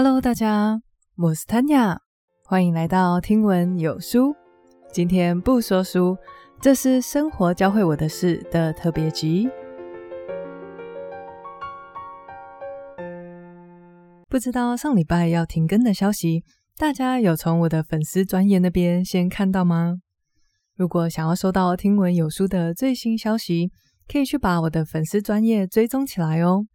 Hello，大家，我是 Tanya，欢迎来到听闻有书。今天不说书，这是生活教会我的事的特别集。不知道上礼拜要停更的消息，大家有从我的粉丝专业那边先看到吗？如果想要收到听闻有书的最新消息，可以去把我的粉丝专业追踪起来哦。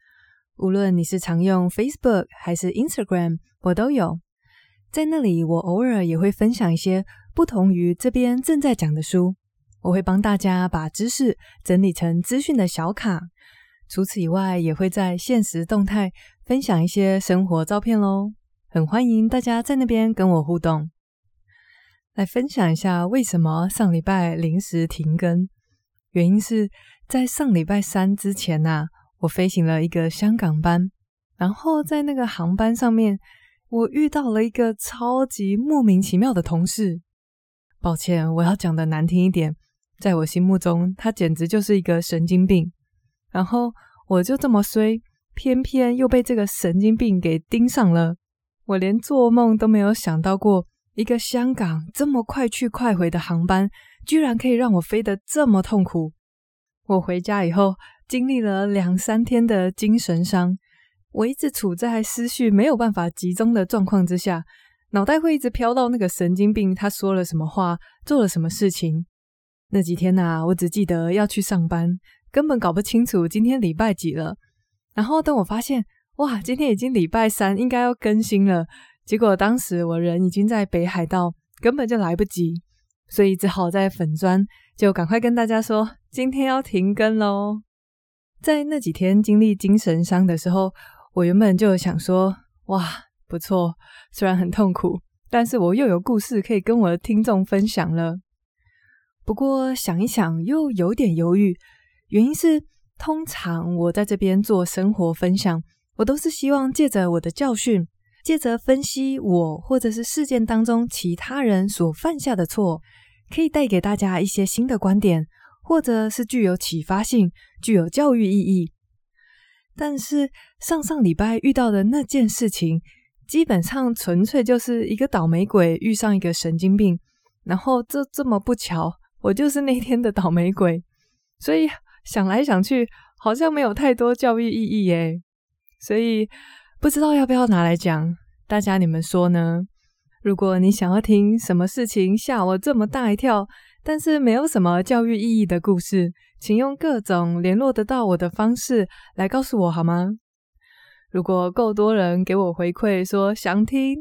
无论你是常用 Facebook 还是 Instagram，我都有。在那里，我偶尔也会分享一些不同于这边正在讲的书。我会帮大家把知识整理成资讯的小卡。除此以外，也会在限时动态分享一些生活照片喽。很欢迎大家在那边跟我互动。来分享一下为什么上礼拜临时停更，原因是在上礼拜三之前呐、啊。我飞行了一个香港班，然后在那个航班上面，我遇到了一个超级莫名其妙的同事。抱歉，我要讲的难听一点，在我心目中，他简直就是一个神经病。然后我就这么衰，偏偏又被这个神经病给盯上了。我连做梦都没有想到过，一个香港这么快去快回的航班，居然可以让我飞得这么痛苦。我回家以后，经历了两三天的精神伤，我一直处在思绪没有办法集中的状况之下，脑袋会一直飘到那个神经病他说了什么话，做了什么事情。那几天呐、啊，我只记得要去上班，根本搞不清楚今天礼拜几了。然后等我发现，哇，今天已经礼拜三，应该要更新了。结果当时我人已经在北海道，根本就来不及，所以只好在粉砖就赶快跟大家说，今天要停更喽。在那几天经历精神伤的时候，我原本就想说：“哇，不错，虽然很痛苦，但是我又有故事可以跟我的听众分享了。”不过想一想，又有点犹豫，原因是通常我在这边做生活分享，我都是希望借着我的教训，借着分析我或者是事件当中其他人所犯下的错，可以带给大家一些新的观点。或者是具有启发性、具有教育意义，但是上上礼拜遇到的那件事情，基本上纯粹就是一个倒霉鬼遇上一个神经病，然后这这么不巧，我就是那天的倒霉鬼，所以想来想去，好像没有太多教育意义耶，所以不知道要不要拿来讲，大家你们说呢？如果你想要听什么事情吓我这么大一跳，但是没有什么教育意义的故事，请用各种联络得到我的方式来告诉我好吗？如果够多人给我回馈说想听，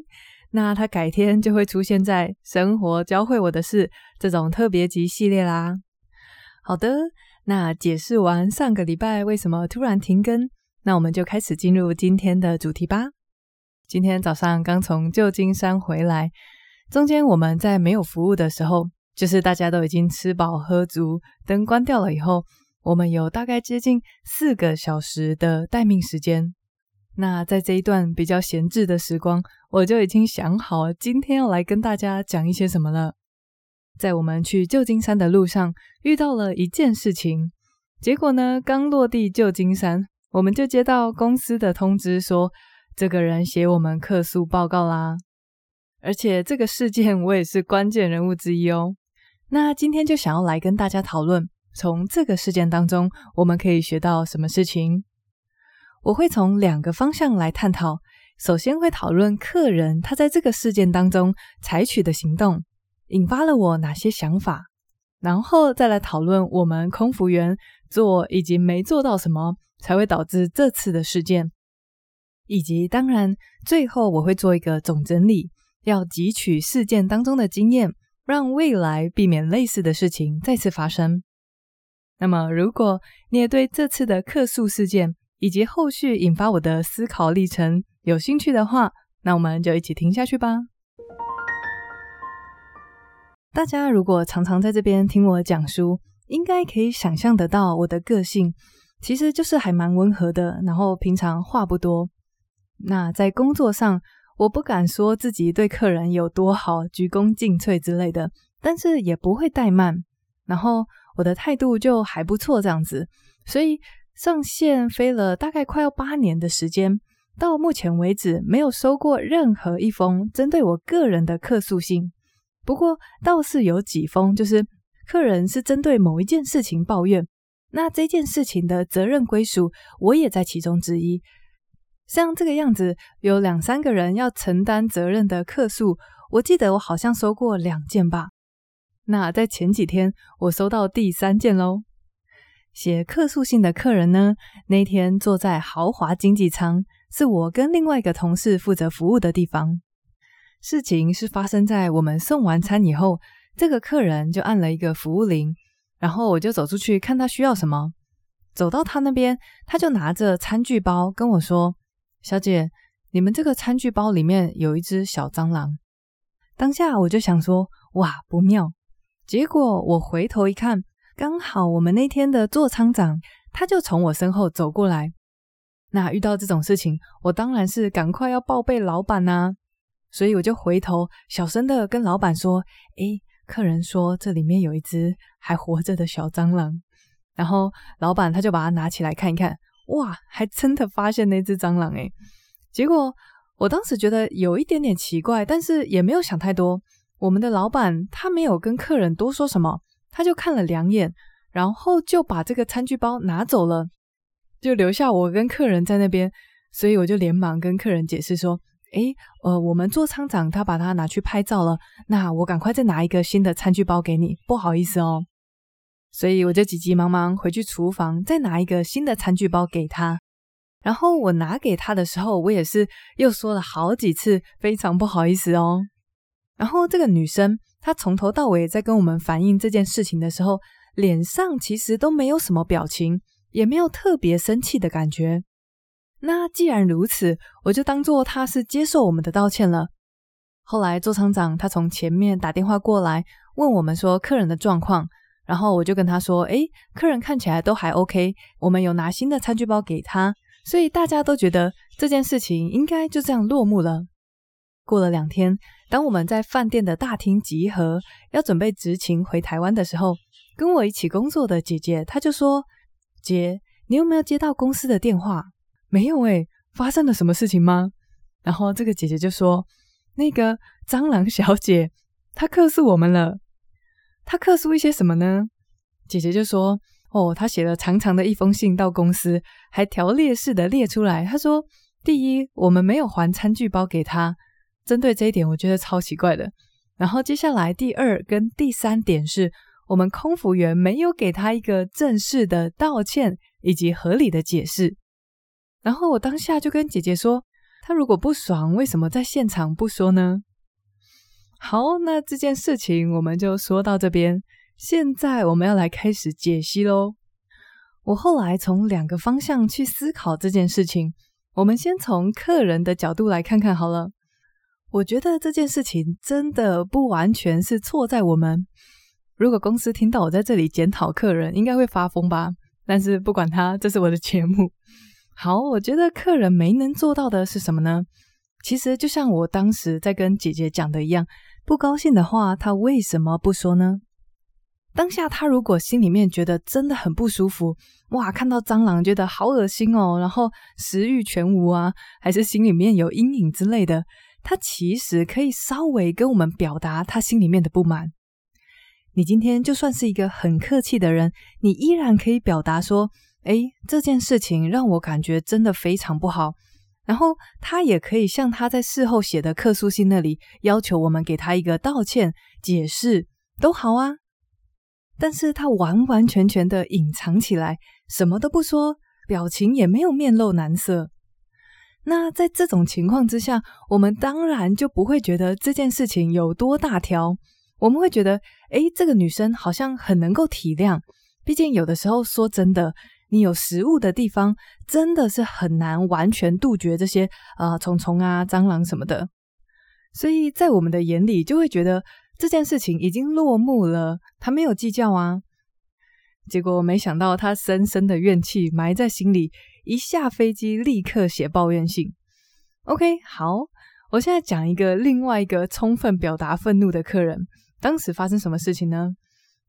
那他改天就会出现在生活教会我的事这种特别集系列啦。好的，那解释完上个礼拜为什么突然停更，那我们就开始进入今天的主题吧。今天早上刚从旧金山回来，中间我们在没有服务的时候。就是大家都已经吃饱喝足，灯关掉了以后，我们有大概接近四个小时的待命时间。那在这一段比较闲置的时光，我就已经想好今天要来跟大家讲一些什么了。在我们去旧金山的路上，遇到了一件事情，结果呢，刚落地旧金山，我们就接到公司的通知说，这个人写我们客诉报告啦。而且这个事件我也是关键人物之一哦。那今天就想要来跟大家讨论，从这个事件当中，我们可以学到什么事情？我会从两个方向来探讨。首先会讨论客人他在这个事件当中采取的行动，引发了我哪些想法，然后再来讨论我们空服员做以及没做到什么，才会导致这次的事件，以及当然最后我会做一个总整理，要汲取事件当中的经验。让未来避免类似的事情再次发生。那么，如果你也对这次的客诉事件以及后续引发我的思考历程有兴趣的话，那我们就一起听下去吧。大家如果常常在这边听我讲书，应该可以想象得到我的个性其实就是还蛮温和的，然后平常话不多。那在工作上，我不敢说自己对客人有多好，鞠躬尽瘁之类的，但是也不会怠慢。然后我的态度就还不错，这样子。所以上线飞了大概快要八年的时间，到目前为止没有收过任何一封针对我个人的客诉信。不过倒是有几封，就是客人是针对某一件事情抱怨，那这件事情的责任归属我也在其中之一。像这个样子，有两三个人要承担责任的客诉，我记得我好像收过两件吧。那在前几天，我收到第三件喽。写客诉信的客人呢，那天坐在豪华经济舱，是我跟另外一个同事负责服务的地方。事情是发生在我们送完餐以后，这个客人就按了一个服务铃，然后我就走出去看他需要什么。走到他那边，他就拿着餐具包跟我说：“小姐，你们这个餐具包里面有一只小蟑螂。”当下我就想说：“哇，不妙。”结果我回头一看，刚好我们那天的座舱长他就从我身后走过来。那遇到这种事情，我当然是赶快要报备老板呐。所以我就回头小声的跟老板说：“诶，客人说这里面有一只还活着的小蟑螂。”然后老板他就把它拿起来看一看，哇，还真的发现那只蟑螂诶。结果我当时觉得有一点点奇怪，但是也没有想太多。我们的老板他没有跟客人多说什么，他就看了两眼，然后就把这个餐具包拿走了，就留下我跟客人在那边。所以我就连忙跟客人解释说：“诶，呃，我们做仓长他把它拿去拍照了，那我赶快再拿一个新的餐具包给你，不好意思哦。”所以我就急急忙忙回去厨房再拿一个新的餐具包给他。然后我拿给他的时候，我也是又说了好几次，非常不好意思哦。然后这个女生，她从头到尾在跟我们反映这件事情的时候，脸上其实都没有什么表情，也没有特别生气的感觉。那既然如此，我就当做她是接受我们的道歉了。后来座舱长他从前面打电话过来问我们说客人的状况，然后我就跟他说：“诶，客人看起来都还 OK，我们有拿新的餐具包给他，所以大家都觉得这件事情应该就这样落幕了。”过了两天，当我们在饭店的大厅集合，要准备执勤回台湾的时候，跟我一起工作的姐姐，她就说：“姐，你有没有接到公司的电话？”“没有诶，发生了什么事情吗？”然后这个姐姐就说：“那个蟑螂小姐，她克诉我们了。他客诉一些什么呢？”姐姐就说：“哦，他写了长长的一封信到公司，还条列式的列出来。他说，第一，我们没有还餐具包给他。”针对这一点，我觉得超奇怪的。然后接下来第二跟第三点是我们空服员没有给他一个正式的道歉以及合理的解释。然后我当下就跟姐姐说，他如果不爽，为什么在现场不说呢？好，那这件事情我们就说到这边。现在我们要来开始解析喽。我后来从两个方向去思考这件事情。我们先从客人的角度来看看好了。我觉得这件事情真的不完全是错在我们。如果公司听到我在这里检讨客人，应该会发疯吧？但是不管他，这是我的节目。好，我觉得客人没能做到的是什么呢？其实就像我当时在跟姐姐讲的一样，不高兴的话，他为什么不说呢？当下他如果心里面觉得真的很不舒服，哇，看到蟑螂觉得好恶心哦，然后食欲全无啊，还是心里面有阴影之类的。他其实可以稍微跟我们表达他心里面的不满。你今天就算是一个很客气的人，你依然可以表达说：“诶，这件事情让我感觉真的非常不好。”然后他也可以向他在事后写的客诉信那里要求我们给他一个道歉、解释，都好啊。但是他完完全全的隐藏起来，什么都不说，表情也没有面露难色。那在这种情况之下，我们当然就不会觉得这件事情有多大条。我们会觉得，诶，这个女生好像很能够体谅。毕竟有的时候，说真的，你有食物的地方，真的是很难完全杜绝这些呃虫虫啊、蟑螂什么的。所以在我们的眼里，就会觉得这件事情已经落幕了，他没有计较啊。结果没想到，他深深的怨气埋在心里。一下飞机，立刻写抱怨信。OK，好，我现在讲一个另外一个充分表达愤怒的客人。当时发生什么事情呢？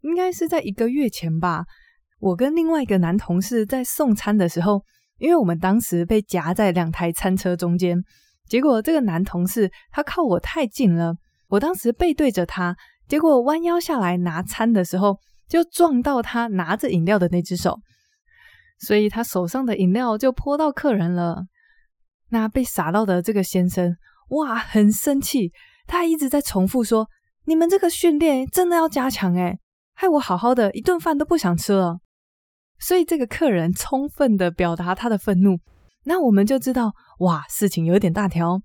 应该是在一个月前吧。我跟另外一个男同事在送餐的时候，因为我们当时被夹在两台餐车中间，结果这个男同事他靠我太近了，我当时背对着他，结果弯腰下来拿餐的时候，就撞到他拿着饮料的那只手，所以他手上的饮料就泼到客人了。那被洒到的这个先生，哇，很生气，他一直在重复说：“你们这个训练真的要加强诶，害我好好的一顿饭都不想吃了。”所以这个客人充分的表达他的愤怒，那我们就知道，哇，事情有点大条。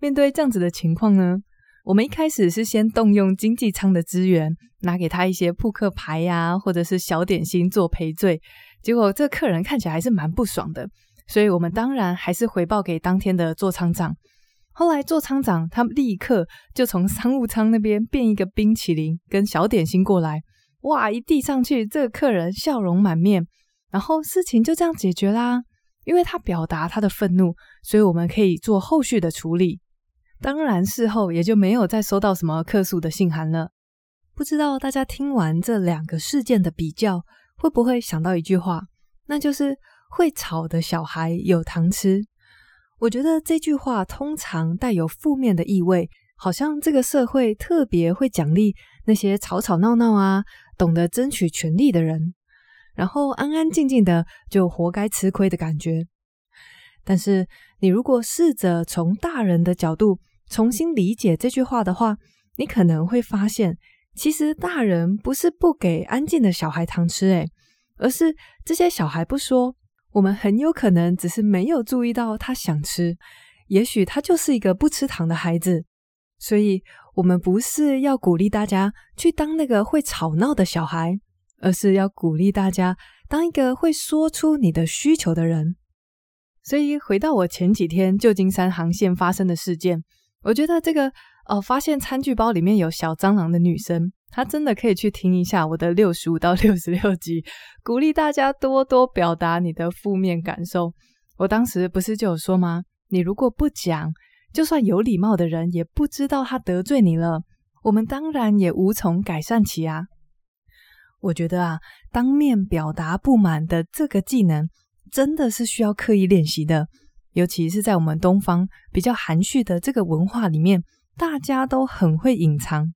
面对这样子的情况呢，我们一开始是先动用经济舱的资源，拿给他一些扑克牌呀，或者是小点心做赔罪。结果这客人看起来还是蛮不爽的，所以我们当然还是回报给当天的座舱长。后来座舱长他立刻就从商务舱那边变一个冰淇淋跟小点心过来。哇！一递上去，这个客人笑容满面，然后事情就这样解决啦。因为他表达他的愤怒，所以我们可以做后续的处理。当然，事后也就没有再收到什么客诉的信函了。不知道大家听完这两个事件的比较，会不会想到一句话，那就是“会吵的小孩有糖吃”。我觉得这句话通常带有负面的意味，好像这个社会特别会奖励那些吵吵闹闹啊。懂得争取权利的人，然后安安静静的就活该吃亏的感觉。但是，你如果试着从大人的角度重新理解这句话的话，你可能会发现，其实大人不是不给安静的小孩糖吃，诶，而是这些小孩不说，我们很有可能只是没有注意到他想吃，也许他就是一个不吃糖的孩子，所以。我们不是要鼓励大家去当那个会吵闹的小孩，而是要鼓励大家当一个会说出你的需求的人。所以回到我前几天旧金山航线发生的事件，我觉得这个呃发现餐具包里面有小蟑螂的女生，她真的可以去听一下我的六十五到六十六集，鼓励大家多多表达你的负面感受。我当时不是就有说吗？你如果不讲。就算有礼貌的人，也不知道他得罪你了。我们当然也无从改善起啊。我觉得啊，当面表达不满的这个技能，真的是需要刻意练习的。尤其是在我们东方比较含蓄的这个文化里面，大家都很会隐藏。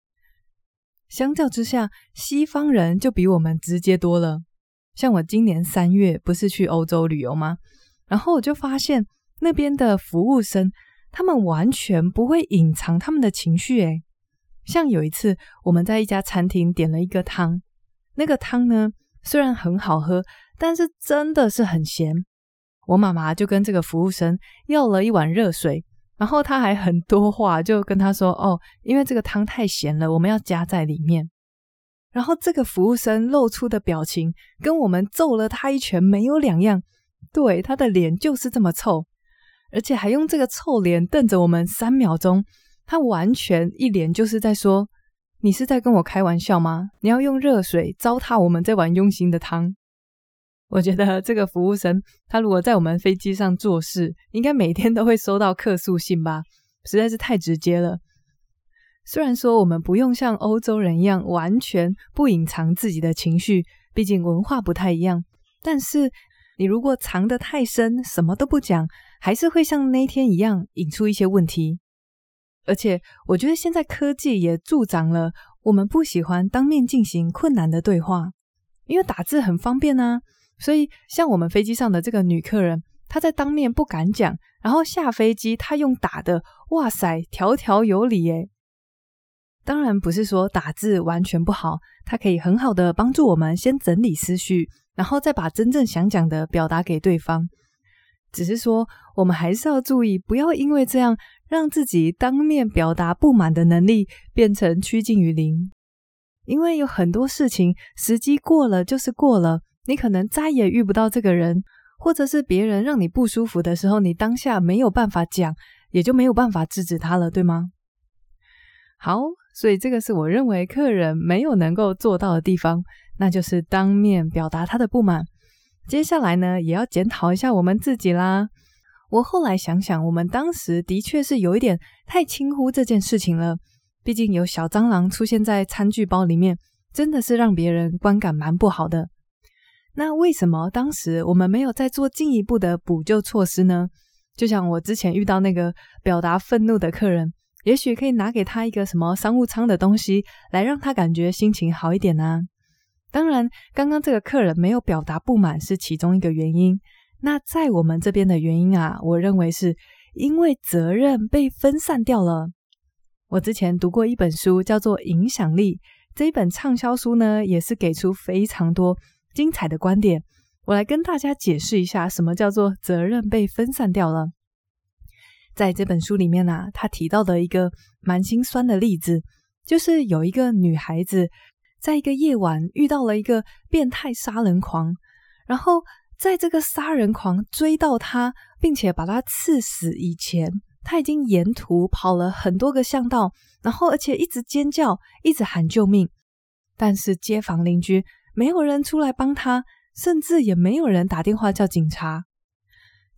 相较之下，西方人就比我们直接多了。像我今年三月不是去欧洲旅游吗？然后我就发现那边的服务生。他们完全不会隐藏他们的情绪，诶，像有一次我们在一家餐厅点了一个汤，那个汤呢，虽然很好喝，但是真的是很咸。我妈妈就跟这个服务生要了一碗热水，然后他还很多话就跟他说：“哦，因为这个汤太咸了，我们要加在里面。”然后这个服务生露出的表情跟我们揍了他一拳没有两样，对，他的脸就是这么臭。而且还用这个臭脸瞪着我们三秒钟，他完全一脸就是在说：“你是在跟我开玩笑吗？你要用热水糟蹋我们这碗用心的汤。”我觉得这个服务生，他如果在我们飞机上做事，应该每天都会收到客诉信吧？实在是太直接了。虽然说我们不用像欧洲人一样完全不隐藏自己的情绪，毕竟文化不太一样，但是你如果藏得太深，什么都不讲。还是会像那天一样引出一些问题，而且我觉得现在科技也助长了我们不喜欢当面进行困难的对话，因为打字很方便啊。所以像我们飞机上的这个女客人，她在当面不敢讲，然后下飞机她用打的，哇塞，条条有理诶。当然不是说打字完全不好，它可以很好的帮助我们先整理思绪，然后再把真正想讲的表达给对方。只是说，我们还是要注意，不要因为这样让自己当面表达不满的能力变成趋近于零。因为有很多事情，时机过了就是过了，你可能再也遇不到这个人，或者是别人让你不舒服的时候，你当下没有办法讲，也就没有办法制止他了，对吗？好，所以这个是我认为客人没有能够做到的地方，那就是当面表达他的不满。接下来呢，也要检讨一下我们自己啦。我后来想想，我们当时的确是有一点太轻忽这件事情了。毕竟有小蟑螂出现在餐具包里面，真的是让别人观感蛮不好的。那为什么当时我们没有再做进一步的补救措施呢？就像我之前遇到那个表达愤怒的客人，也许可以拿给他一个什么商务舱的东西，来让他感觉心情好一点呢？当然，刚刚这个客人没有表达不满是其中一个原因。那在我们这边的原因啊，我认为是因为责任被分散掉了。我之前读过一本书，叫做《影响力》，这一本畅销书呢，也是给出非常多精彩的观点。我来跟大家解释一下，什么叫做责任被分散掉了。在这本书里面啊，他提到的一个蛮心酸的例子，就是有一个女孩子在一个夜晚遇到了一个变态杀人狂，然后在这个杀人狂追到他，并且把他刺死以前，他已经沿途跑了很多个巷道，然后而且一直尖叫，一直喊救命，但是街坊邻居没有人出来帮他，甚至也没有人打电话叫警察。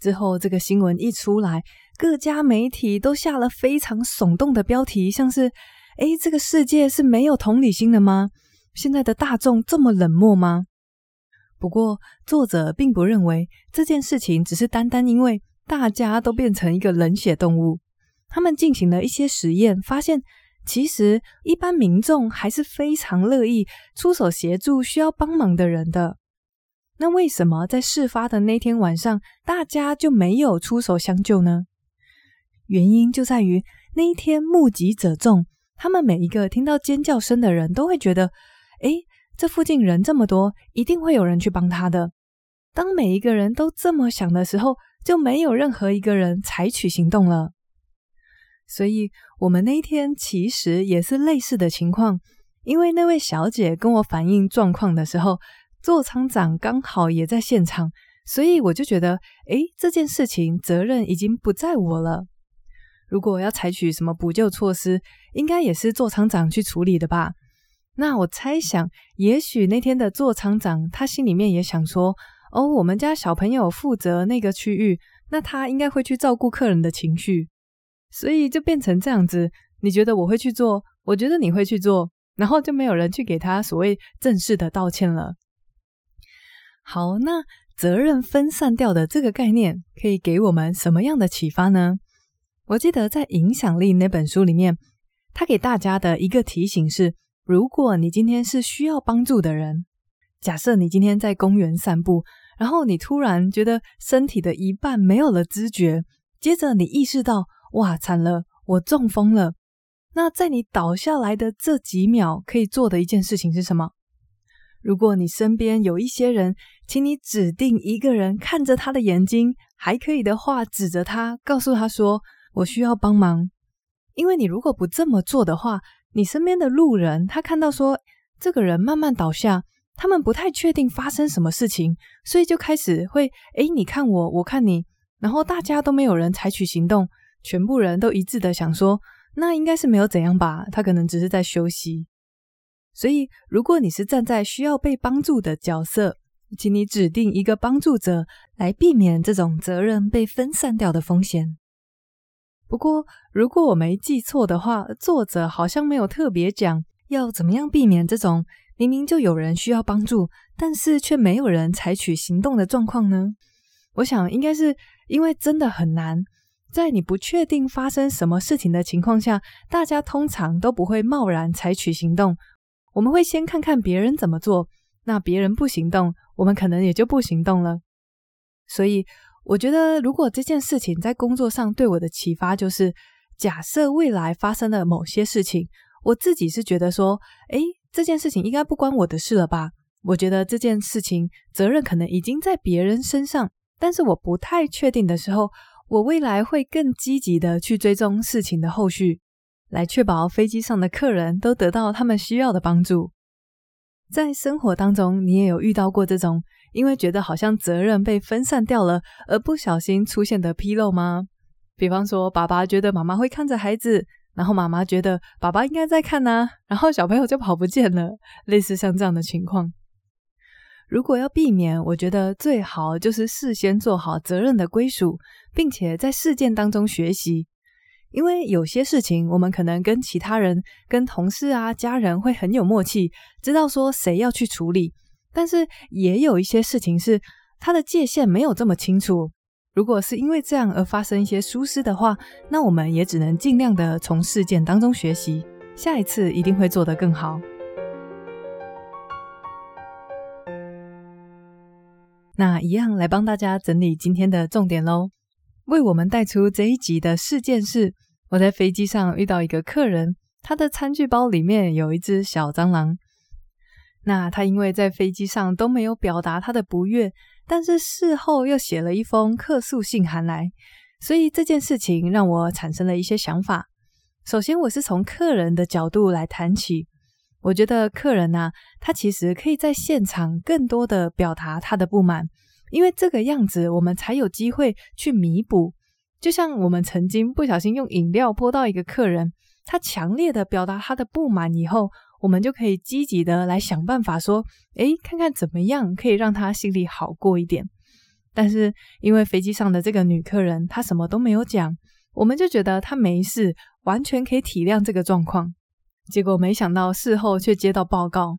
之后这个新闻一出来，各家媒体都下了非常耸动的标题，像是“诶，这个世界是没有同理心的吗？现在的大众这么冷漠吗？”不过，作者并不认为这件事情只是单单因为大家都变成一个冷血动物。他们进行了一些实验，发现其实一般民众还是非常乐意出手协助需要帮忙的人的。那为什么在事发的那天晚上，大家就没有出手相救呢？原因就在于那一天目击者众，他们每一个听到尖叫声的人都会觉得，诶。这附近人这么多，一定会有人去帮他的。当每一个人都这么想的时候，就没有任何一个人采取行动了。所以，我们那一天其实也是类似的情况。因为那位小姐跟我反映状况的时候，座舱长刚好也在现场，所以我就觉得，诶，这件事情责任已经不在我了。如果要采取什么补救措施，应该也是座舱长去处理的吧。那我猜想，也许那天的座舱长他心里面也想说：“哦，我们家小朋友负责那个区域，那他应该会去照顾客人的情绪，所以就变成这样子。你觉得我会去做，我觉得你会去做，然后就没有人去给他所谓正式的道歉了。”好，那责任分散掉的这个概念可以给我们什么样的启发呢？我记得在《影响力》那本书里面，他给大家的一个提醒是。如果你今天是需要帮助的人，假设你今天在公园散步，然后你突然觉得身体的一半没有了知觉，接着你意识到，哇，惨了，我中风了。那在你倒下来的这几秒，可以做的一件事情是什么？如果你身边有一些人，请你指定一个人看着他的眼睛，还可以的话，指着他，告诉他说：“我需要帮忙。”因为你如果不这么做的话，你身边的路人，他看到说这个人慢慢倒下，他们不太确定发生什么事情，所以就开始会，诶，你看我，我看你，然后大家都没有人采取行动，全部人都一致的想说，那应该是没有怎样吧，他可能只是在休息。所以，如果你是站在需要被帮助的角色，请你指定一个帮助者，来避免这种责任被分散掉的风险。不过，如果我没记错的话，作者好像没有特别讲要怎么样避免这种明明就有人需要帮助，但是却没有人采取行动的状况呢？我想应该是因为真的很难，在你不确定发生什么事情的情况下，大家通常都不会贸然采取行动。我们会先看看别人怎么做，那别人不行动，我们可能也就不行动了。所以。我觉得，如果这件事情在工作上对我的启发就是，假设未来发生了某些事情，我自己是觉得说，诶，这件事情应该不关我的事了吧？我觉得这件事情责任可能已经在别人身上，但是我不太确定的时候，我未来会更积极的去追踪事情的后续，来确保飞机上的客人都得到他们需要的帮助。在生活当中，你也有遇到过这种？因为觉得好像责任被分散掉了，而不小心出现的纰漏吗？比方说，爸爸觉得妈妈会看着孩子，然后妈妈觉得爸爸应该在看呢，然后小朋友就跑不见了，类似像这样的情况。如果要避免，我觉得最好就是事先做好责任的归属，并且在事件当中学习。因为有些事情，我们可能跟其他人、跟同事啊、家人会很有默契，知道说谁要去处理。但是也有一些事情是它的界限没有这么清楚。如果是因为这样而发生一些疏失的话，那我们也只能尽量的从事件当中学习，下一次一定会做得更好。那一样来帮大家整理今天的重点喽。为我们带出这一集的事件是，我在飞机上遇到一个客人，他的餐具包里面有一只小蟑螂。那他因为在飞机上都没有表达他的不悦，但是事后又写了一封客诉信函来，所以这件事情让我产生了一些想法。首先，我是从客人的角度来谈起。我觉得客人呐、他其实可以在现场更多的表达他的不满，因为这个样子我们才有机会去弥补。就像我们曾经不小心用饮料泼到一个客人，他强烈的表达他的不满以后，我们就可以积极的来想办法说，诶，看看怎么样可以让他心里好过一点。但是因为飞机上的这个女客人她什么都没有讲，我们就觉得她没事，完全可以体谅这个状况。结果没想到事后却接到报告。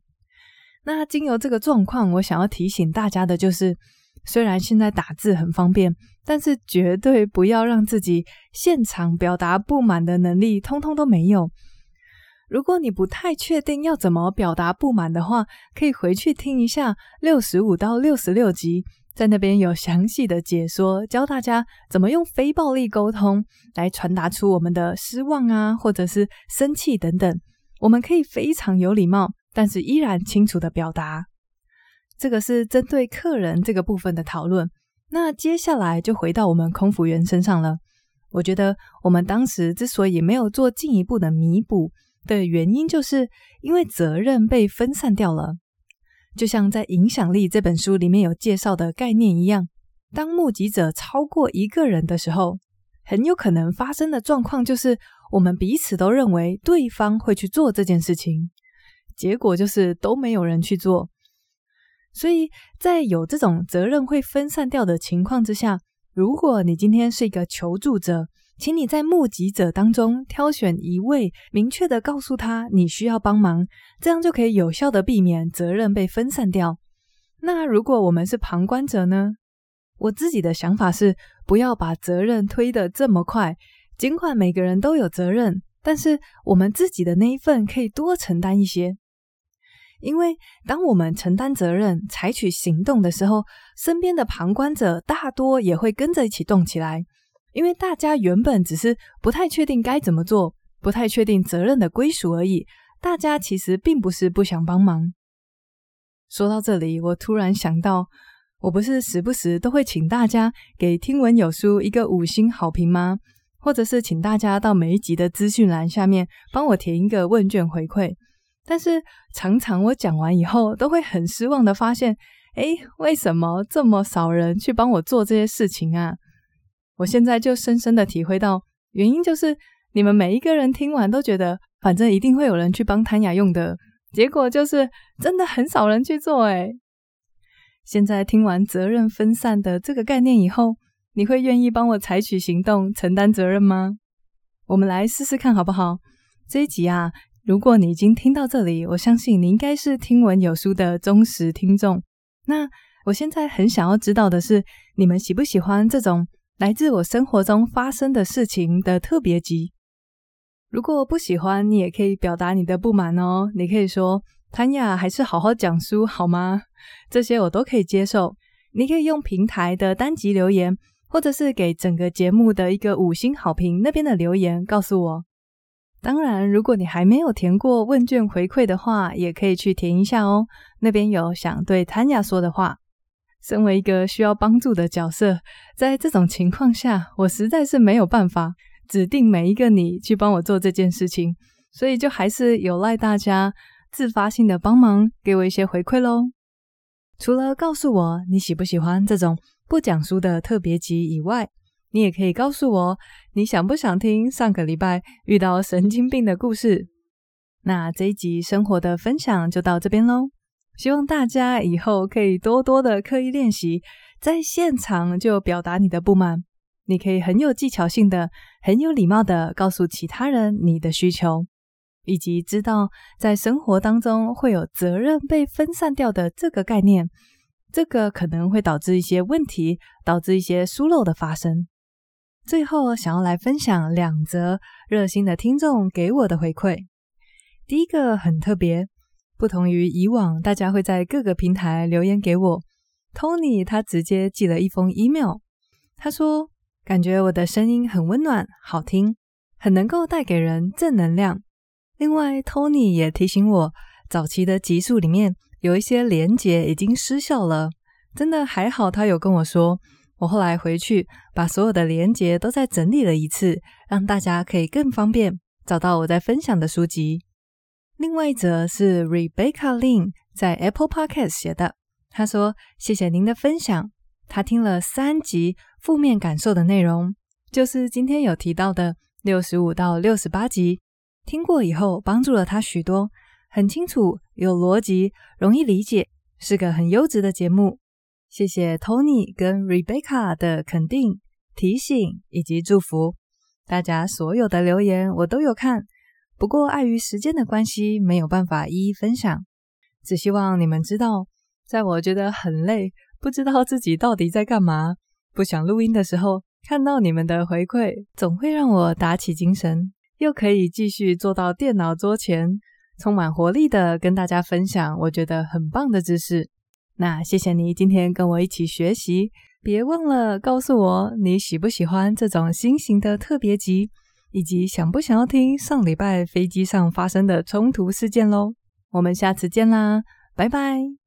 那经由这个状况，我想要提醒大家的就是，虽然现在打字很方便，但是绝对不要让自己现场表达不满的能力通通都没有。如果你不太确定要怎么表达不满的话，可以回去听一下六十五到六十六集，在那边有详细的解说，教大家怎么用非暴力沟通来传达出我们的失望啊，或者是生气等等。我们可以非常有礼貌，但是依然清楚的表达。这个是针对客人这个部分的讨论。那接下来就回到我们空服员身上了。我觉得我们当时之所以没有做进一步的弥补的原因，就是因为责任被分散掉了。就像在《影响力》这本书里面有介绍的概念一样，当目击者超过一个人的时候，很有可能发生的状况就是。我们彼此都认为对方会去做这件事情，结果就是都没有人去做。所以在有这种责任会分散掉的情况之下，如果你今天是一个求助者，请你在目击者当中挑选一位，明确的告诉他你需要帮忙，这样就可以有效的避免责任被分散掉。那如果我们是旁观者呢？我自己的想法是，不要把责任推得这么快。尽管每个人都有责任，但是我们自己的那一份可以多承担一些。因为当我们承担责任、采取行动的时候，身边的旁观者大多也会跟着一起动起来。因为大家原本只是不太确定该怎么做，不太确定责任的归属而已。大家其实并不是不想帮忙。说到这里，我突然想到，我不是时不时都会请大家给听闻有书一个五星好评吗？或者是请大家到每一集的资讯栏下面帮我填一个问卷回馈，但是常常我讲完以后都会很失望的发现，诶，为什么这么少人去帮我做这些事情啊？我现在就深深的体会到，原因就是你们每一个人听完都觉得，反正一定会有人去帮弹雅用的，结果就是真的很少人去做。诶，现在听完责任分散的这个概念以后。你会愿意帮我采取行动、承担责任吗？我们来试试看好不好？这一集啊，如果你已经听到这里，我相信你应该是听闻有书的忠实听众。那我现在很想要知道的是，你们喜不喜欢这种来自我生活中发生的事情的特别集？如果不喜欢，你也可以表达你的不满哦。你可以说：“潘雅还是好好讲书好吗？”这些我都可以接受。你可以用平台的单集留言。或者是给整个节目的一个五星好评，那边的留言告诉我。当然，如果你还没有填过问卷回馈的话，也可以去填一下哦。那边有想对弹雅说的话。身为一个需要帮助的角色，在这种情况下，我实在是没有办法指定每一个你去帮我做这件事情，所以就还是有赖大家自发性的帮忙，给我一些回馈喽。除了告诉我你喜不喜欢这种。不讲书的特别集以外，你也可以告诉我，你想不想听上个礼拜遇到神经病的故事？那这一集生活的分享就到这边喽。希望大家以后可以多多的刻意练习，在现场就表达你的不满。你可以很有技巧性的、很有礼貌的告诉其他人你的需求，以及知道在生活当中会有责任被分散掉的这个概念，这个可能会导致一些问题，导致一些疏漏的发生。最后，想要来分享两则热心的听众给我的回馈。第一个很特别，不同于以往大家会在各个平台留言给我，Tony 他直接寄了一封 email，他说感觉我的声音很温暖、好听，很能够带给人正能量。另外，Tony 也提醒我，早期的集数里面有一些连结已经失效了，真的还好，他有跟我说。我后来回去把所有的连结都再整理了一次，让大家可以更方便找到我在分享的书籍。另外一则是 Rebecca Lin 在 Apple Podcast 写的，她说：“谢谢您的分享，她听了三集负面感受的内容，就是今天有提到的六十五到六十八集，听过以后帮助了她许多，很清楚、有逻辑、容易理解，是个很优质的节目。”谢谢 Tony 跟 Rebecca 的肯定、提醒以及祝福，大家所有的留言我都有看，不过碍于时间的关系，没有办法一一分享。只希望你们知道，在我觉得很累，不知道自己到底在干嘛，不想录音的时候，看到你们的回馈，总会让我打起精神，又可以继续坐到电脑桌前，充满活力的跟大家分享我觉得很棒的知识。那谢谢你今天跟我一起学习，别忘了告诉我你喜不喜欢这种新型的特别集，以及想不想要听上礼拜飞机上发生的冲突事件喽。我们下次见啦，拜拜。